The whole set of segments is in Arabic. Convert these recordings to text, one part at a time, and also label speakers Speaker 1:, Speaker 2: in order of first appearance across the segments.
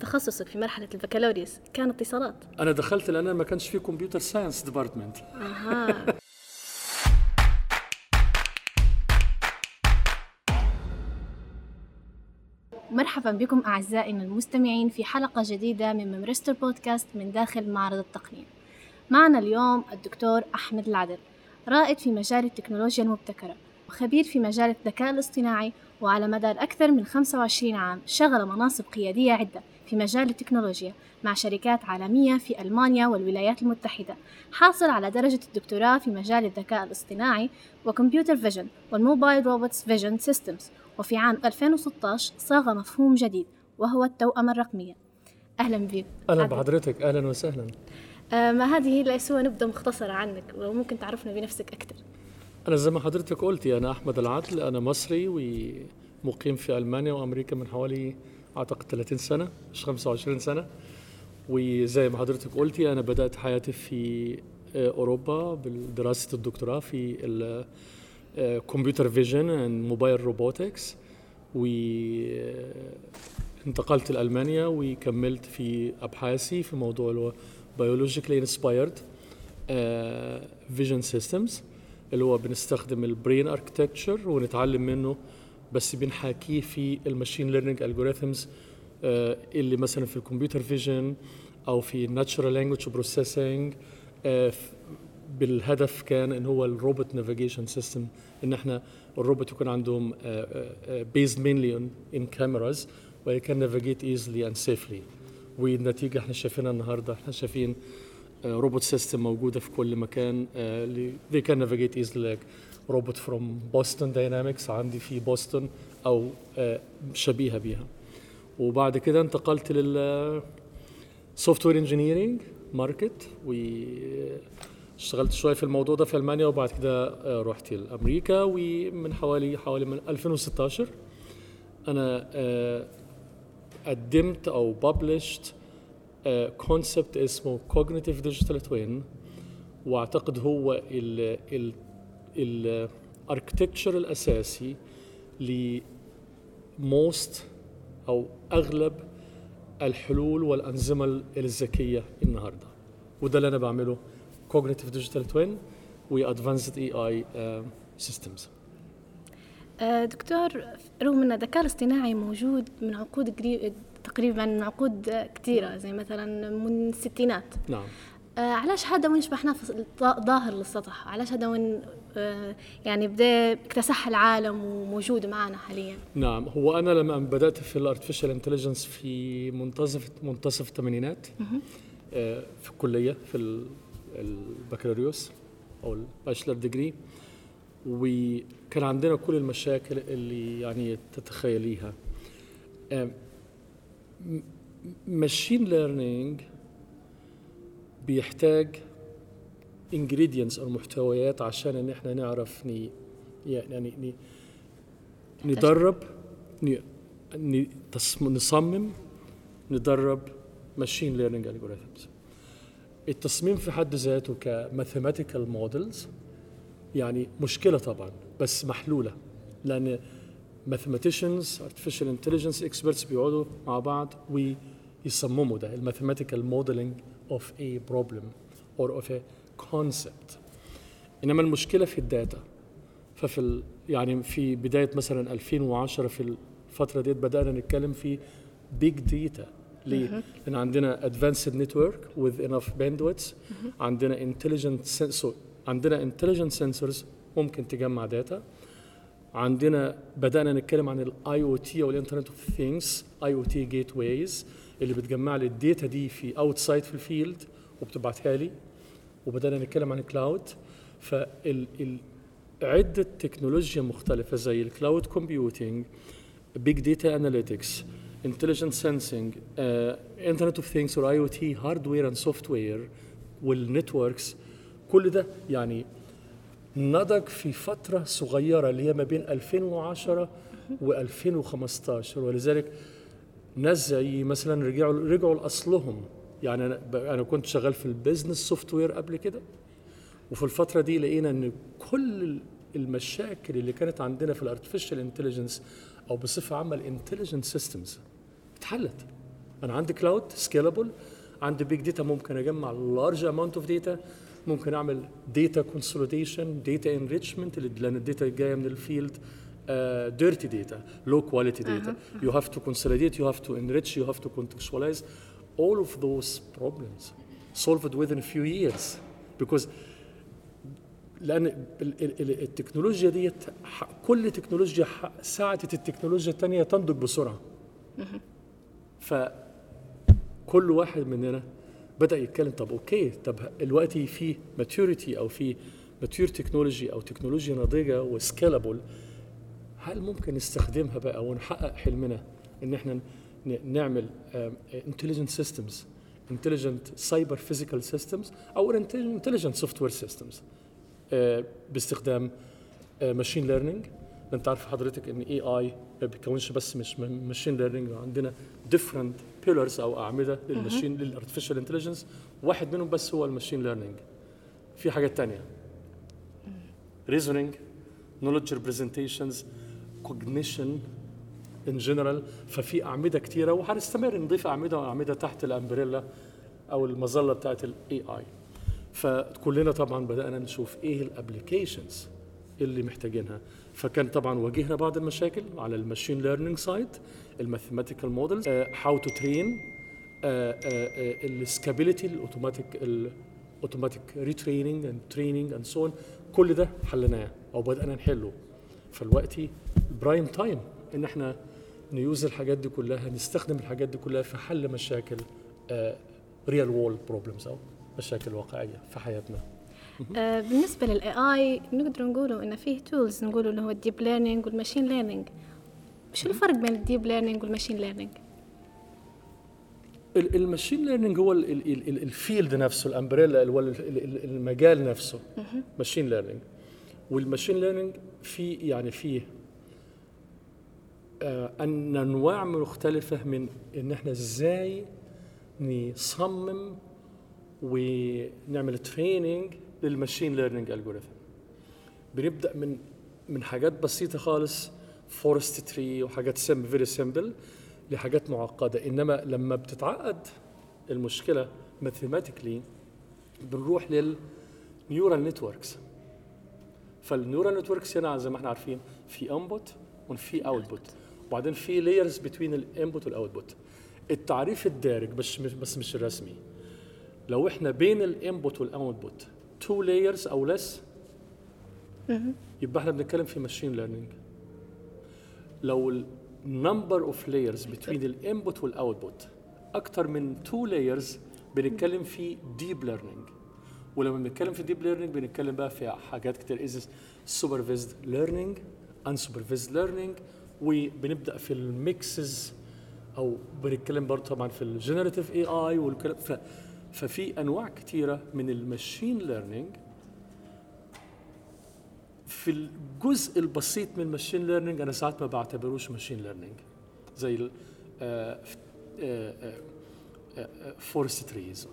Speaker 1: تخصصك في مرحلة البكالوريوس كان اتصالات.
Speaker 2: أنا دخلت لأن ما كانش في computer science department.
Speaker 1: أها. مرحبا بكم أعزائنا المستمعين في حلقة جديدة من ممرستر بودكاست من داخل معرض التقنية معنا اليوم الدكتور أحمد العدل رائد في مجال التكنولوجيا المبتكرة وخبير في مجال الذكاء الاصطناعي وعلى مدار أكثر من 25 عام شغل مناصب قيادية عدة في مجال التكنولوجيا مع شركات عالمية في ألمانيا والولايات المتحدة حاصل على درجة الدكتوراه في مجال الذكاء الاصطناعي و computer vision وال mobile robots vision systems. وفي عام 2016 صاغ مفهوم جديد وهو التوأمة الرقمية أهلا بك. عدل.
Speaker 2: بحضرتك. أهلا وسهلا.
Speaker 1: آه ما هذه ليس هو نبذة مختصرة عنك وممكن تعرفنا بنفسك أكثر.
Speaker 2: أنا زي ما حضرتك قلتي أنا أحمد العدل أنا مصري ومقيم في ألمانيا وأمريكا من حوالي أعتقد 30 سنة مش 25 سنة. وزي ما حضرتك قلتي أنا بدأت حياتي في آه، أوروبا بدراسه الدكتوراه في ال computer vision and mobile robotics وانتقلت لألمانيا وكملت في أبحاثي في موضوع اللي هو biologically inspired vision systems اللي هو بنستخدم ال brain architecture ونتعلم منه بس بنحاكيه في ال machine learning algorithms اللي مثلا في ال computer vision أو في ال natural language processing بالهدف كان إن هو ال robot navigation system إن إحنا الروبوت يكون عندهم based mainly on cameras و can navigate easily and safely والنتيجة إحنا شايفينها النهارده إحنا شايفين robot system موجودة في كل مكان آه، اللي navigate easily like robot from Boston Dynamics عندي في بوسطن أو آه، شبيهة بيها. وبعد كده انتقلت لل software engineering market واشتغلت شوية في الموضوع ده في ألمانيا وبعد كده آه، رحت لأمريكا ومن حوالي حوالي من 2016 أنا آه، قدمت أو ببلشت concept اسمه cognitive digital twin وأعتقد هو ال ال architecture الأساسي ل most أو أغلب الحلول والأنظمة الذكية النهارده. وده اللي أنا بعمله. Cognitive digital twin و advanced AI uh, systems.
Speaker 1: آه، دكتور رغم أن الذكاء الاصطناعي موجود من عقود قريب تقريبا من عقود كثيرة زي مثلا من الستينات.
Speaker 2: نعم.
Speaker 1: آه، علاش هذا وين شبحناه ظاهر للسطح؟ علاش هذا وين يعني بدأ اكتسح العالم وموجود معنا حاليا.
Speaker 2: نعم هو أنا لما بدأت في ال artificial intelligence في منتصف منتصف الثمانينات آه، في الكلية في ال- البكالوريوس أو ال bachelor degree وكان عندنا كل المشاكل اللي يعني تتخيليها. machine learning بيحتاج ingredients أو محتويات عشان إن إحنا نعرف ني يعني ني ندرب ن- ن- تصم- نصمم ندرب machine learning algorithms. التصميم في حد ذاته ك mathematical models يعني مشكلة طبعا بس محلولة لأن mathematicians artificial intelligence experts بيقعدوا مع بعض ويصمموا ده ال mathematical modeling of a problem or of a concept. إنما المشكلة في ال data. ففي ال يعني في بداية مثلا 2010 في الفترة ديت بدأنا نتكلم في big data ليه؟ لأن عندنا advanced network with enough bandwidth. عندنا intelligent sensor عندنا intelligent sensors ممكن تجمع data عندنا بدأنا نتكلم عن ال IoT أو ال internet of things IoT gateways اللي بتجمع لي ال data دي في outside في ال field وبتبعتها لي. وبدانا نتكلم عن ال cloud فال ال عدة تكنولوجيا مختلفة زي ال cloud computing big data analytics intelligent sensing uh, internet of things or IoT hardware and software وال networks كل ده يعني نضج في فترة صغيرة اللي هي ما بين 2010 و2015 ولذلك ناس زي مثلا رجعوا رجعوا لأصلهم. يعني أنا أنا كنت شغال في ال business software قبل كده وفي الفترة دي لقينا إن كل المشاكل اللي كانت عندنا في ال artificial intelligence أو بصفة عامة ال intelligent systems اتحلت. أنا عندي cloud scalable عندي big data ممكن أجمع large amount of data ممكن أعمل data consolidation data enrichment لأن ال data جاية من ال field dirty data low quality data you have to consolidate you have to enrich you have to contextualize. All of those problems solved within a few years. Because لأن ال- ال- ال- التكنولوجيا ديت كل تكنولوجيا ساعدت التكنولوجيا الثانية تنضج بسرعة. فكل واحد مننا بدأ يتكلم طب okay طب دلوقتي في maturity أو في mature technology أو تكنولوجيا ناضجة و scalable هل ممكن نستخدمها بقى ونحقق حلمنا إن إحنا نعمل intelligent systems intelligent cyber physical systems أو intelligent software systems باستخدام machine learning انت عارف حضرتك إن AI ما بيكونش بس مش machine learning عندنا different pillars أو أعمدة لل machine لل artificial intelligence واحد منهم بس هو ال machine learning في حاجات تانية. reasoning knowledge representations cognition in general ففي أعمدة كتيرة وهنستمر نضيف أعمدة واعمده تحت ال umbrella أو المظلة بتاعت ال AI فكلنا طبعا بدأنا نشوف إيه ال applications اللي محتاجينها. فكان طبعا واجهنا بعض المشاكل على ال machine learning side ال mathematical models how to train ال scalability ال automatic ال automatic retraining and training and so كل ده حلناه أو بدأنا نحله. فالوقتي prime time إن إحنا ن use الحاجات دي كلها نستخدم الحاجات دي كلها في حل مشاكل real world problems أو مشاكل واقعية في حياتنا.
Speaker 1: آه، بالنسبة لل AI نقدر نقوله انه فيه tools نقوله اللي هو ال deep learning وال machine learning شو الفرق بين ال deep learning وال machine learning؟
Speaker 2: ال- ال machine learning هو ال- ال- ال- ال- ال field نفسه ال umbrella المجال نفسه. machine learning وال machine learning في يعني فيه أن أنواع مختلفة من إن إحنا إزاي نصمم ونعمل training لل machine learning algorithm بنبدأ من من حاجات بسيطة خالص forest tree وحاجات some very simple لحاجات معقدة. إنما لما بتتعقد المشكلة mathematically بنروح لل neural networks فال neural networks هنا زي ما إحنا عارفين في input وفي output وبعدين في layers between ال input وال output التعريف الدارج بس مش بس مش الرسمي. لو إحنا بين ال input وال output two layers أو less يبقى إحنا بنتكلم في machine learning لو ال number of layers between ال input وال output أكتر من two layers بنتكلم في deep learning ولما بنتكلم في deep learning بنتكلم بقى في حاجات كتير. as supervised learning unsupervised learning وبنبدأ في ال mixes أو بنتكلم برضه طبعا في ال generative AI والكلام. ففي أنواع كتيرة من ال machine learning في الجزء البسيط من ال machine learning أنا ساعات ما بعتبروش machine learning زي ال forest trees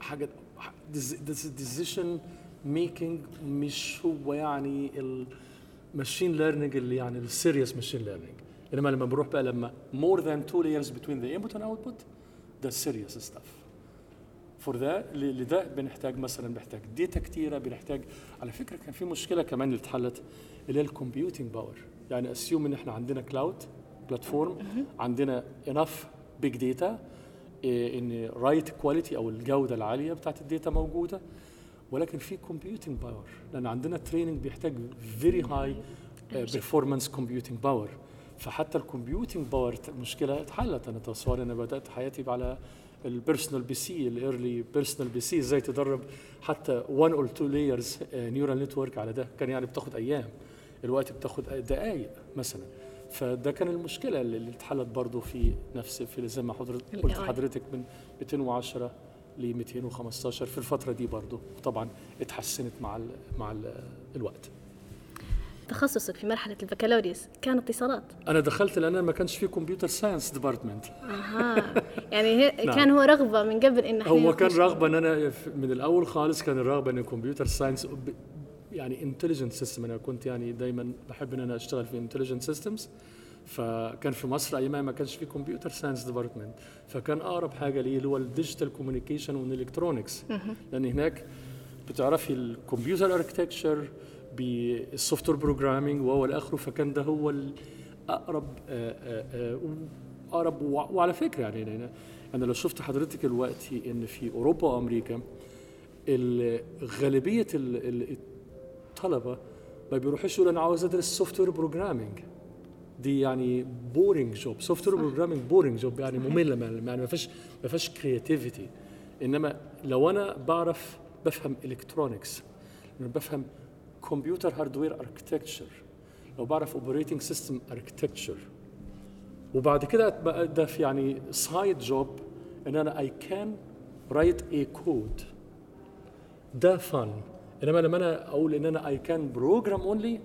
Speaker 2: حاجة decision making مش هو يعني ال machine learning اللي يعني ال serious machine learning إنما لما بنروح بقى لما more than two layers between the input and output ده serious stuff. for ده بنحتاج مثلا بنحتاج داتا كتيرة بنحتاج على فكرة كان في مشكلة كمان اللي اتحلت اللي هي ال computing power يعني assume إن إحنا عندنا cloud platform عندنا enough big data in right quality أو الجودة العالية بتاعت الداتا موجودة. ولكن في computing power لأن عندنا training بيحتاج very high performance computing power فحتى ال computing power مشكلة اتحلت. أنا تصور أنا بدأت حياتي على ال personal PC ال early personal PC إزاي تدرب حتى 1 or 2 layers neural network على ده. كان يعني بتاخد أيام. الوقت بتاخد دقائق مثلا. فده كان المشكلة اللي اتحلت برضه في نفس في زي ما حضرتك قلت حضرتك من 210 ل 215 في الفترة دي برضه طبعا اتحسنت مع ال مع ال الوقت.
Speaker 1: تخصصك في مرحلة البكالوريوس كان اتصالات؟
Speaker 2: أنا دخلت لأن ما كانش في computer science department.
Speaker 1: أها. يعني هي كان هو رغبة من قبل إن
Speaker 2: هو كان رغبة إن أنا من الأول خالص كان الرغبة إن ال computer science يعني intelligent system أنا كنت يعني دايما بحب إن أنا أشتغل في intelligent systems فكان في مصر أيامها ما كانش في computer science department فكان أقرب حاجة ليه اللي هو ال digital communication وال electronics لأن هناك بتعرفي ال computer architecture بال software programming وهو الآخره فكان ده هو الاقرب آه، آه، آه، أقرب وع- وعلى فكرة يعني أنا لو شفت حضرتك دلوقتي إن في أوروبا وأمريكا ال- غالبية ال- ال- الطلبة ما بيروحوش يقولوا أنا عاوز أدرس software programming دي يعني boring job software programming boring job يعني مملة يعني ما فيش ما فيش creativity إنما لو أنا بعرف بفهم electronics بفهم computer hardware architecture لو بعرف operating system architecture وبعد كده ده في يعني side job إن أنا I can write a code ده فن إنما لما أنا أقول إن أنا I can program only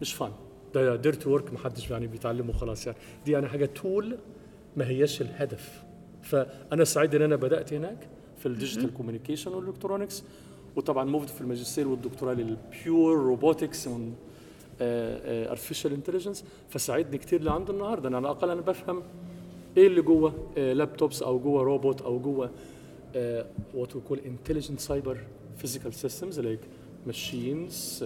Speaker 2: مش فن ده dirt work محدش يعني بيتعلمه خلاص يعني. دي يعني حاجة tool ما هياش الهدف. فأنا سعيد إن أنا بدأت هناك في ال digital communication وال electronics وطبعا موفد في الماجستير والدكتوراه لل pure robotics artificial intelligence فساعدني كتير لعند النهارده. أنا على الأقل أنا بفهم إيه اللي جوه laptops أو جوه روبوت أو جوه what we call intelligent cyber physical systems like machines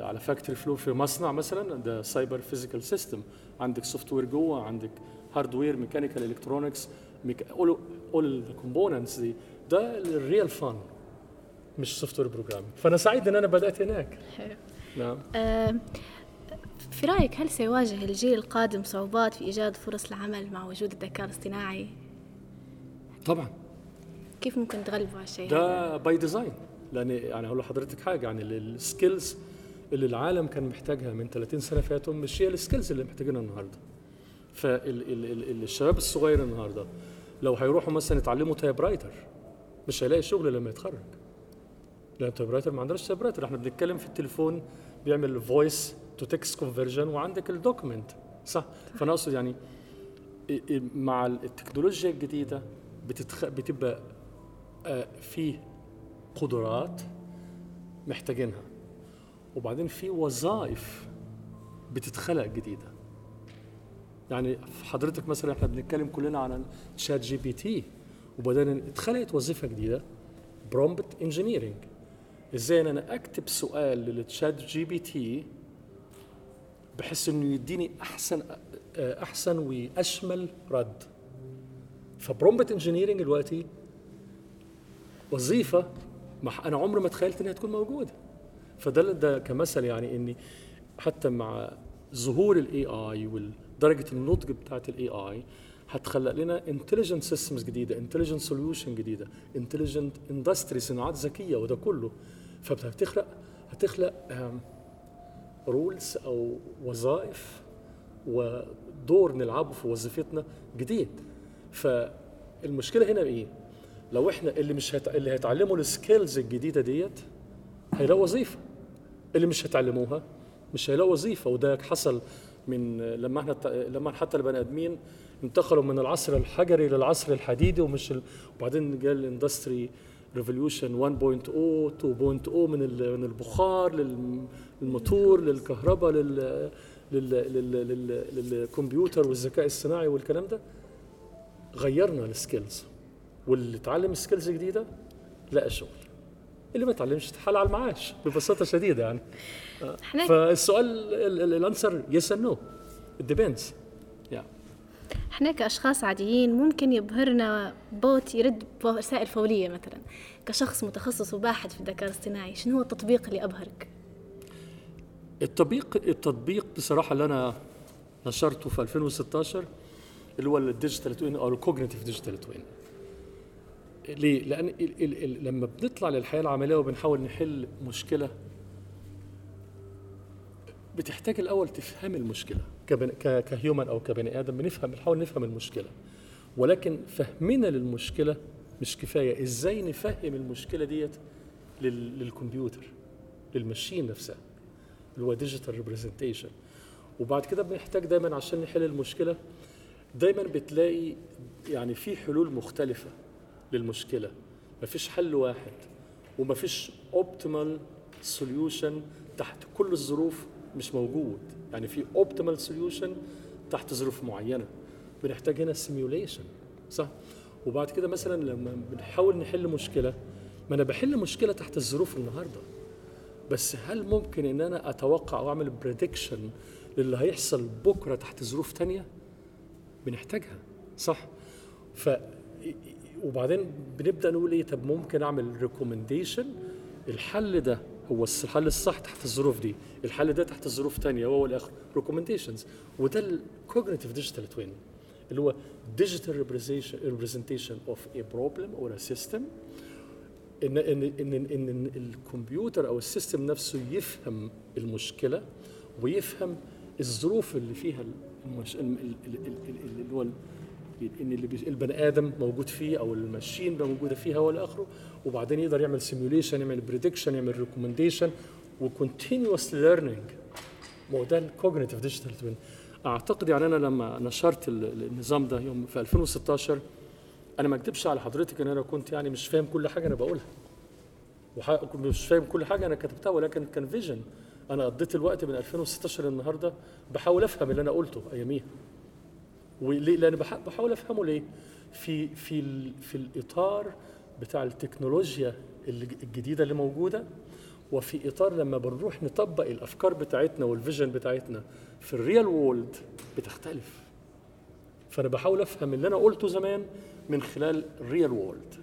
Speaker 2: على factory floor في مصنع مثلا ده cyber physical system عندك software جوه عندك hardware mechanical electronics all all ال components دي. ده ال real fun مش software programming فأنا سعيد إن أنا بدأت هناك.
Speaker 1: حلو.
Speaker 2: نعم.
Speaker 1: آه، في رأيك هل سيواجه الجيل القادم صعوبات في إيجاد فرص العمل مع وجود الذكاء الاصطناعي؟
Speaker 2: طبعا.
Speaker 1: كيف ممكن تغلبوا على الشيء؟
Speaker 2: ده by design لأن يعني هقول لحضرتك حاجة يعني ال skills اللي العالم كان محتاجها من 30 سنة فاتوا مش هي ال skills اللي محتاجينها النهارده. فالشباب الصغير النهارده لو هيروحوا مثلا يتعلموا typewriter مش هيلاقي شغل لما يتخرج. لأن ال typewriter ما عندناش typewriter إحنا بنتكلم في التليفون بيعمل voice to text conversion وعندك ال document صح؟ فأنا أقصد يعني مع التكنولوجيا الجديدة بتتخ... بتبقى آه، في قدرات محتاجينها. وبعدين في وظائف بتتخلق جديدة. يعني حضرتك مثلا إحنا بنتكلم كلنا عن ChatGPT وبعدين اتخلقت وظيفة جديدة prompt engineering إزاي إن أنا أكتب سؤال لل ChatGPT بحيث إنه يديني أحسن أحسن وأشمل رد. ف prompt engineering دلوقتي وظيفة أنا عمري ما تخيلت إنها تكون موجودة. فده ده كمثل يعني إني حتى مع ظهور ال AI ودرجه النضج بتاعت ال AI هتخلق لنا intelligent systems جديدة intelligent solution جديدة intelligent industry صناعات ذكية وده كله. فهتخلق هتخلق roles أو وظائف ودور نلعبه في وظيفتنا جديد. فالمشكلة هنا إيه لو إحنا اللي مش هت... اللي هيتعلموا ال skills الجديدة ديت هيلاقوا وظيفة. اللي مش هيتعلموها مش هيلاقوا وظيفة. وده حصل من لما إحنا لما حتى البني آدمين انتقلوا من العصر الحجري للعصر الحديدي ومش ال... وبعدين جاء ال industry revolution 1.0 2.0 من من البخار لل- للموتور للكهرباء لل لل- لل- لل- للكمبيوتر والذكاء الصناعي والكلام ده. غيرنا ال skills واللي اتعلم skills جديدة لقى شغل. اللي ما اتعلمش اتحال على المعاش ببساطة شديدة يعني.
Speaker 1: إحنا
Speaker 2: فالسؤال ال answer yes and no
Speaker 1: depends إحنا كأشخاص عاديين ممكن يبهرنا bot يرد رسائل فورية مثلا. كشخص متخصص وباحث في الذكاء الاصطناعي شنو هو التطبيق اللي أبهرك؟
Speaker 2: التطبيق التطبيق بصراحة اللي أنا نشرته في 2016 اللي هو ال digital twin أو ال cognitive digital twin ليه؟ لأن ال ال ال لما بنطلع للحياة العملية وبنحاول نحل مشكلة بتحتاج الأول تفهم المشكلة. ك human أو كبني آدم بنفهم بنحاول نفهم المشكلة. ولكن فهمنا للمشكلة مش كفاية. إزاي نفهم المشكلة ديت لل- للكمبيوتر لل machine نفسها؟ اللي هو digital representation وبعد كده بنحتاج دايما عشان نحل المشكلة دايما بتلاقي يعني في حلول مختلفة. للمشكلة. مفيش حل واحد ومفيش optimal solution تحت كل الظروف مش موجود. يعني في optimal solution تحت ظروف معينة. بنحتاج هنا simulation صح؟ وبعد كده مثلا لما بنحاول نحل مشكلة ما أنا بحل مشكلة تحت الظروف النهارده. بس هل ممكن إن أنا أتوقع أو اعمل prediction للي هيحصل بكرة تحت ظروف تانية؟ بنحتاجها صح؟ ف وبعدين بنبدأ نقول إيه طب ممكن أعمل recommendation الحل ده هو الحل الصح تحت الظروف دي. الحل ده تحت ظروف تانية وهو الآخر recommendations وده ال cognitive digital twin اللي هو representation representation of a problem or a system. ان ان ان ان, إن الكمبيوتر أو ال system نفسه يفهم المشكلة ويفهم الظروف اللي فيها المش... اللي هو إن اللي بي... البني آدم موجود فيه أو ال machine موجودة فيها والى آخره. وبعدين يقدر يعمل simulation يعمل prediction يعمل recommendation و continuous learning ما هو ده ال cognitive digital twin أعتقد يعني أنا لما نشرت النظام ده يوم في 2016 أنا ما اكذبش على حضرتك إن أنا كنت يعني مش فاهم كل حاجة أنا بقولها. مش فاهم كل حاجة أنا كتبتها ولكن كان vision أنا قضيت الوقت من 2016 النهارده بحاول أفهم اللي أنا قلته أياميها. وليه؟ لأن بحاول أفهمه ليه. في في في الإطار بتاع التكنولوجيا الجديدة اللي موجودة وفي إطار لما بنروح نطبق الأفكار بتاعتنا وال vision بتاعتنا في ال real world بتختلف. فأنا بحاول أفهم اللي أنا قلته زمان من خلال ال real world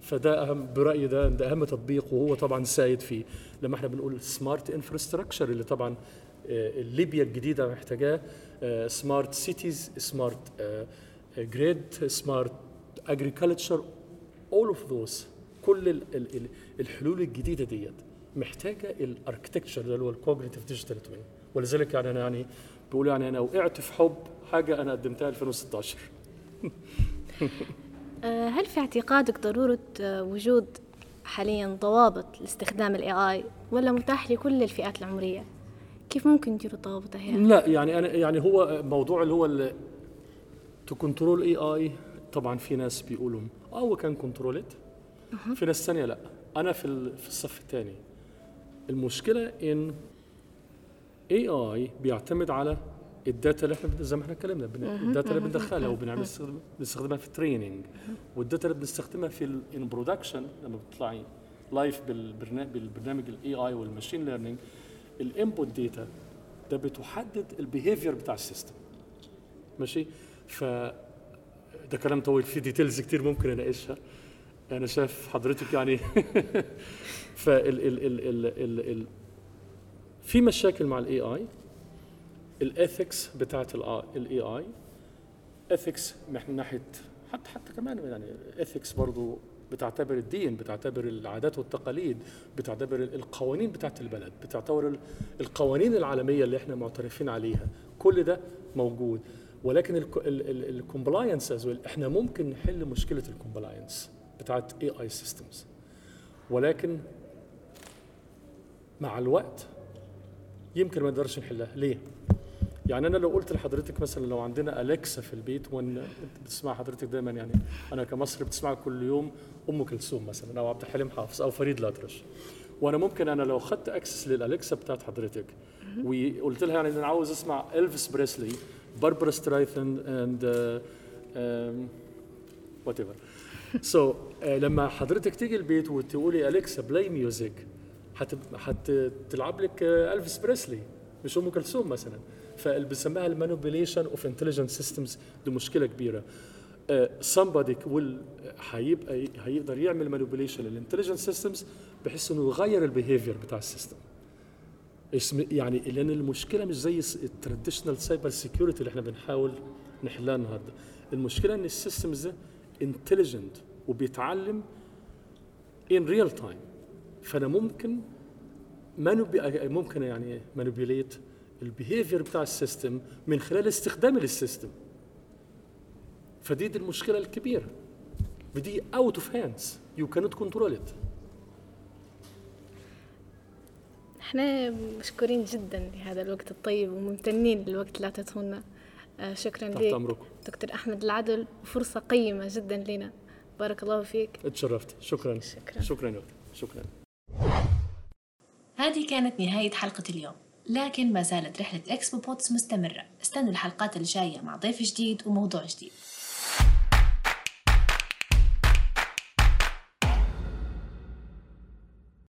Speaker 2: فده أهم برأيي ده ده أهم تطبيق وهو طبعا side فيه. لما إحنا بنقول smart infrastructure اللي طبعا ليبيا الجديدة محتاجاه smart cities smart grid smart agriculture all of those كل ال ال الحلول الجديدة ديت محتاجة ال architecture اللي هو ال cognitive digital twin ولذلك يعني أنا يعني بقول يعني أنا وقعت في حب حاجة أنا قدمتها 2016
Speaker 1: هل في اعتقادك ضرورة وجود حاليا ضوابط لاستخدام ال AI ولا متاح لكل الفئات العمرية؟ كيف ممكن تجيروا الضوابط هي؟
Speaker 2: لا يعني أنا يعني هو موضوع اللي هو to control AI طبعا في ناس بيقولوا آه هو can control it في ناس ثانية لا. أنا في في الصف الثاني المشكلة إن AI بيعتمد على ال data اللي إحنا زي ما إحنا اتكلمنا ال data اللي بندخلها وبنعمل بنستخدمها في ال training وال data اللي بنستخدمها في in production لما بتطلعي live بالبرنامج ال AI وال machine learning ال input data ده بتحدد ال behavior بتاع ال system. ماشي؟ ف ده كلام طويل فيه details كتير ممكن أناقشها. أنا شايف حضرتك يعني فال ال ال ال ال ال في مشاكل مع ال AI ال ethics بتاعت ال AI ethics من ناحية حتى حتى كمان يعني ethics برضو بتعتبر الدين بتعتبر العادات والتقاليد بتعتبر القوانين بتاعت البلد بتعتبر القوانين العالمية اللي إحنا معترفين عليها. كل ده موجود. ولكن ال compliance إحنا ممكن نحل مشكلة ال compliance بتاعت AI systems ولكن مع الوقت يمكن ما نقدرش نحلها. ليه؟ يعني أنا لو قلت لحضرتك مثلا لو عندنا أليكسا في البيت وإن بتسمع حضرتك دايما يعني أنا كمصري بتسمع كل يوم أم كلثوم مثلا أو عبد الحليم حافظ أو فريد الأطرش. وأنا ممكن أنا لو خدت access للأليكسا بتاعت حضرتك وقلت لها يعني أنا عاوز أسمع إلفيس بريسلي باربرا سترايسند and whatever so لما حضرتك تيجي البيت وتقولي أليكسا play music هتلعب لك إلفيس بريسلي. مش أم كلثوم مثلا. فاللي بنسميها ال manipulation of intelligent systems دي مشكلة كبيرة. somebody will هيبقى هيقدر يعمل manipulation لل intelligent systems بحيث إنه يغير ال behavior بتاع ال system. يعني لأن المشكلة مش زي ال traditional cyber security اللي إحنا بنحاول نحلها النهارده. المشكلة إن ال systems ده intelligent وبيتعلم in real time فأنا ممكن ممكن يعني manipulate ال behavior بتاع ال system من خلال استخدامي لل system فدي دي المشكلة الكبيرة. ودي اوت اوف هاندز يو كانت كنترول ات
Speaker 1: إحنا مشكورين جدا لهذا الوقت الطيب وممتنين للوقت اللي اعطيته آه شكرا لك. دكتور أحمد العدل وفرصه قيمة جدا لنا. بارك الله فيك.
Speaker 2: اتشرفت. شكرا.
Speaker 1: شكرا.
Speaker 2: شكرا شكرا.
Speaker 1: هذه كانت نهاية حلقة اليوم. لكن ما زالت رحلة Expo Pods مستمرة. استنوا الحلقات الجاية مع ضيف جديد وموضوع جديد.